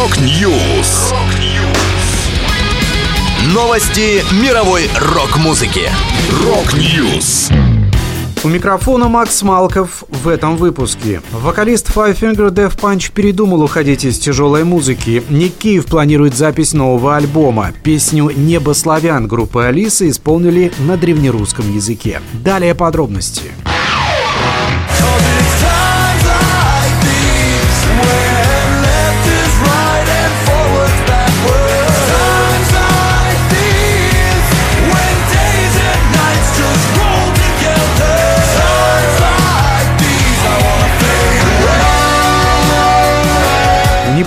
Rock News. Новости мировой рок-музыки. Rock News. У микрофона Макс Малков в этом выпуске. Вокалист Five Finger Death Punch передумал уходить из тяжелой музыки. Ник Кейв планирует запись нового альбома. Песню «Небо славян» группы Алисы исполнили на древнерусском языке. Далее подробности. Не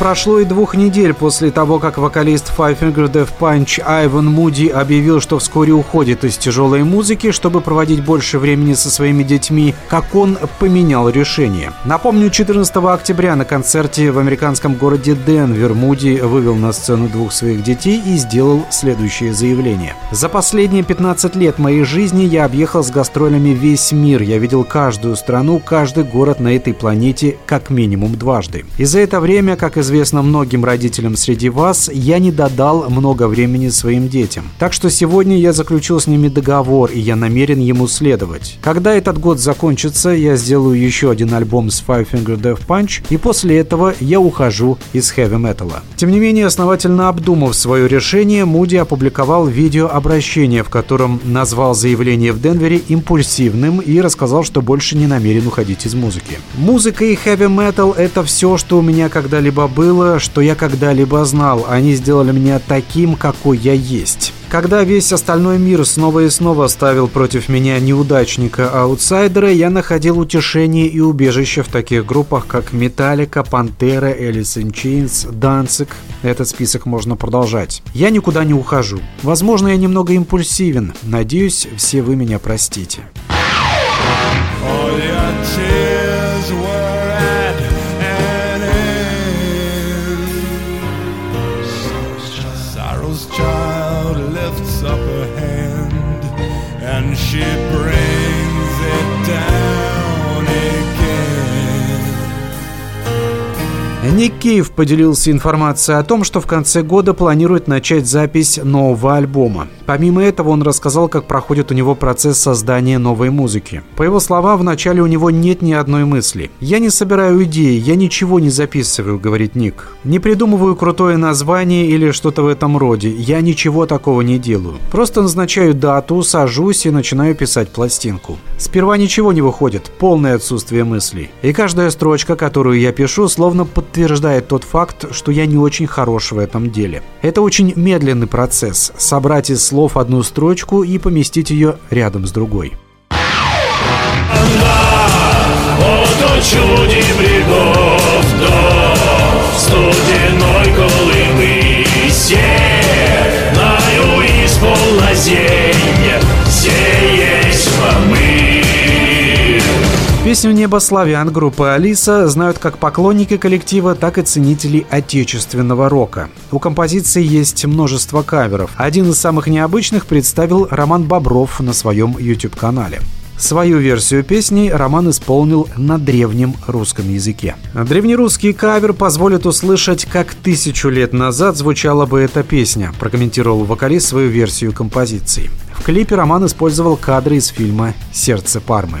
прошло и двух недель после того, как вокалист Five Finger Death Punch Айван Муди объявил, что вскоре уходит из тяжелой музыки, чтобы проводить больше времени со своими детьми, как он поменял решение. Напомню, 14 октября на концерте в американском городе Денвер Муди вывел на сцену двух своих детей и сделал следующее заявление. «За последние 15 лет моей жизни я объехал с гастролями весь мир. Я видел каждую страну, каждый город на этой планете как минимум дважды. И за это время, как известно многим родителям среди вас, я не додал много времени своим детям. Так что сегодня я заключил с ними договор, и я намерен ему следовать. Когда этот год закончится, я сделаю еще один альбом с Five Finger Death Punch, и после этого я ухожу из хэви металла. Тем не менее, основательно обдумав свое решение, Муди опубликовал видеообращение, в котором назвал заявление в Денвере импульсивным и рассказал, что больше не намерен уходить из музыки. Музыка и хэви метал — это все, что у меня когда-либо было, что я когда-либо знал. Они сделали меня таким, какой я есть. Когда весь остальной мир снова и снова ставил против меня неудачника-аутсайдера, я находил утешение и убежище в таких группах, как Металлика, Пантера, Элис Chains, Данцик. Этот список можно продолжать. Я никуда не ухожу. Возможно, я немного импульсивен. Надеюсь, все вы меня простите. All and she brings Ник Кейв поделился информацией о том, что в конце года планирует начать запись нового альбома. Помимо этого, он рассказал, как проходит у него процесс создания новой музыки. По его словам, вначале у него нет ни одной мысли. «Я не собираю идеи, я ничего не записываю», — говорит Ник. «Не придумываю крутое название или что-то в этом роде. Я ничего такого не делаю. Просто назначаю дату, сажусь и начинаю писать пластинку. Сперва ничего не выходит, полное отсутствие мыслей. И каждая строчка, которую я пишу, словно подтверждает тот факт, что я не очень хорош в этом деле. Это очень медленный процесс. Собрать из слов одну строчку и поместить ее рядом с другой. брігов до студеной Песню «Небо славян» группы «Алиса» знают как поклонники коллектива, так и ценители отечественного рока. У композиции есть множество каверов. Один из самых необычных представил Роман Бобров на своем YouTube-канале. Свою версию песни Роман исполнил на древнем русском языке. Древнерусский кавер позволит услышать, как тысячу лет назад звучала бы эта песня, прокомментировал вокалист свою версию композиции. В клипе Роман использовал кадры из фильма «Сердце Пармы».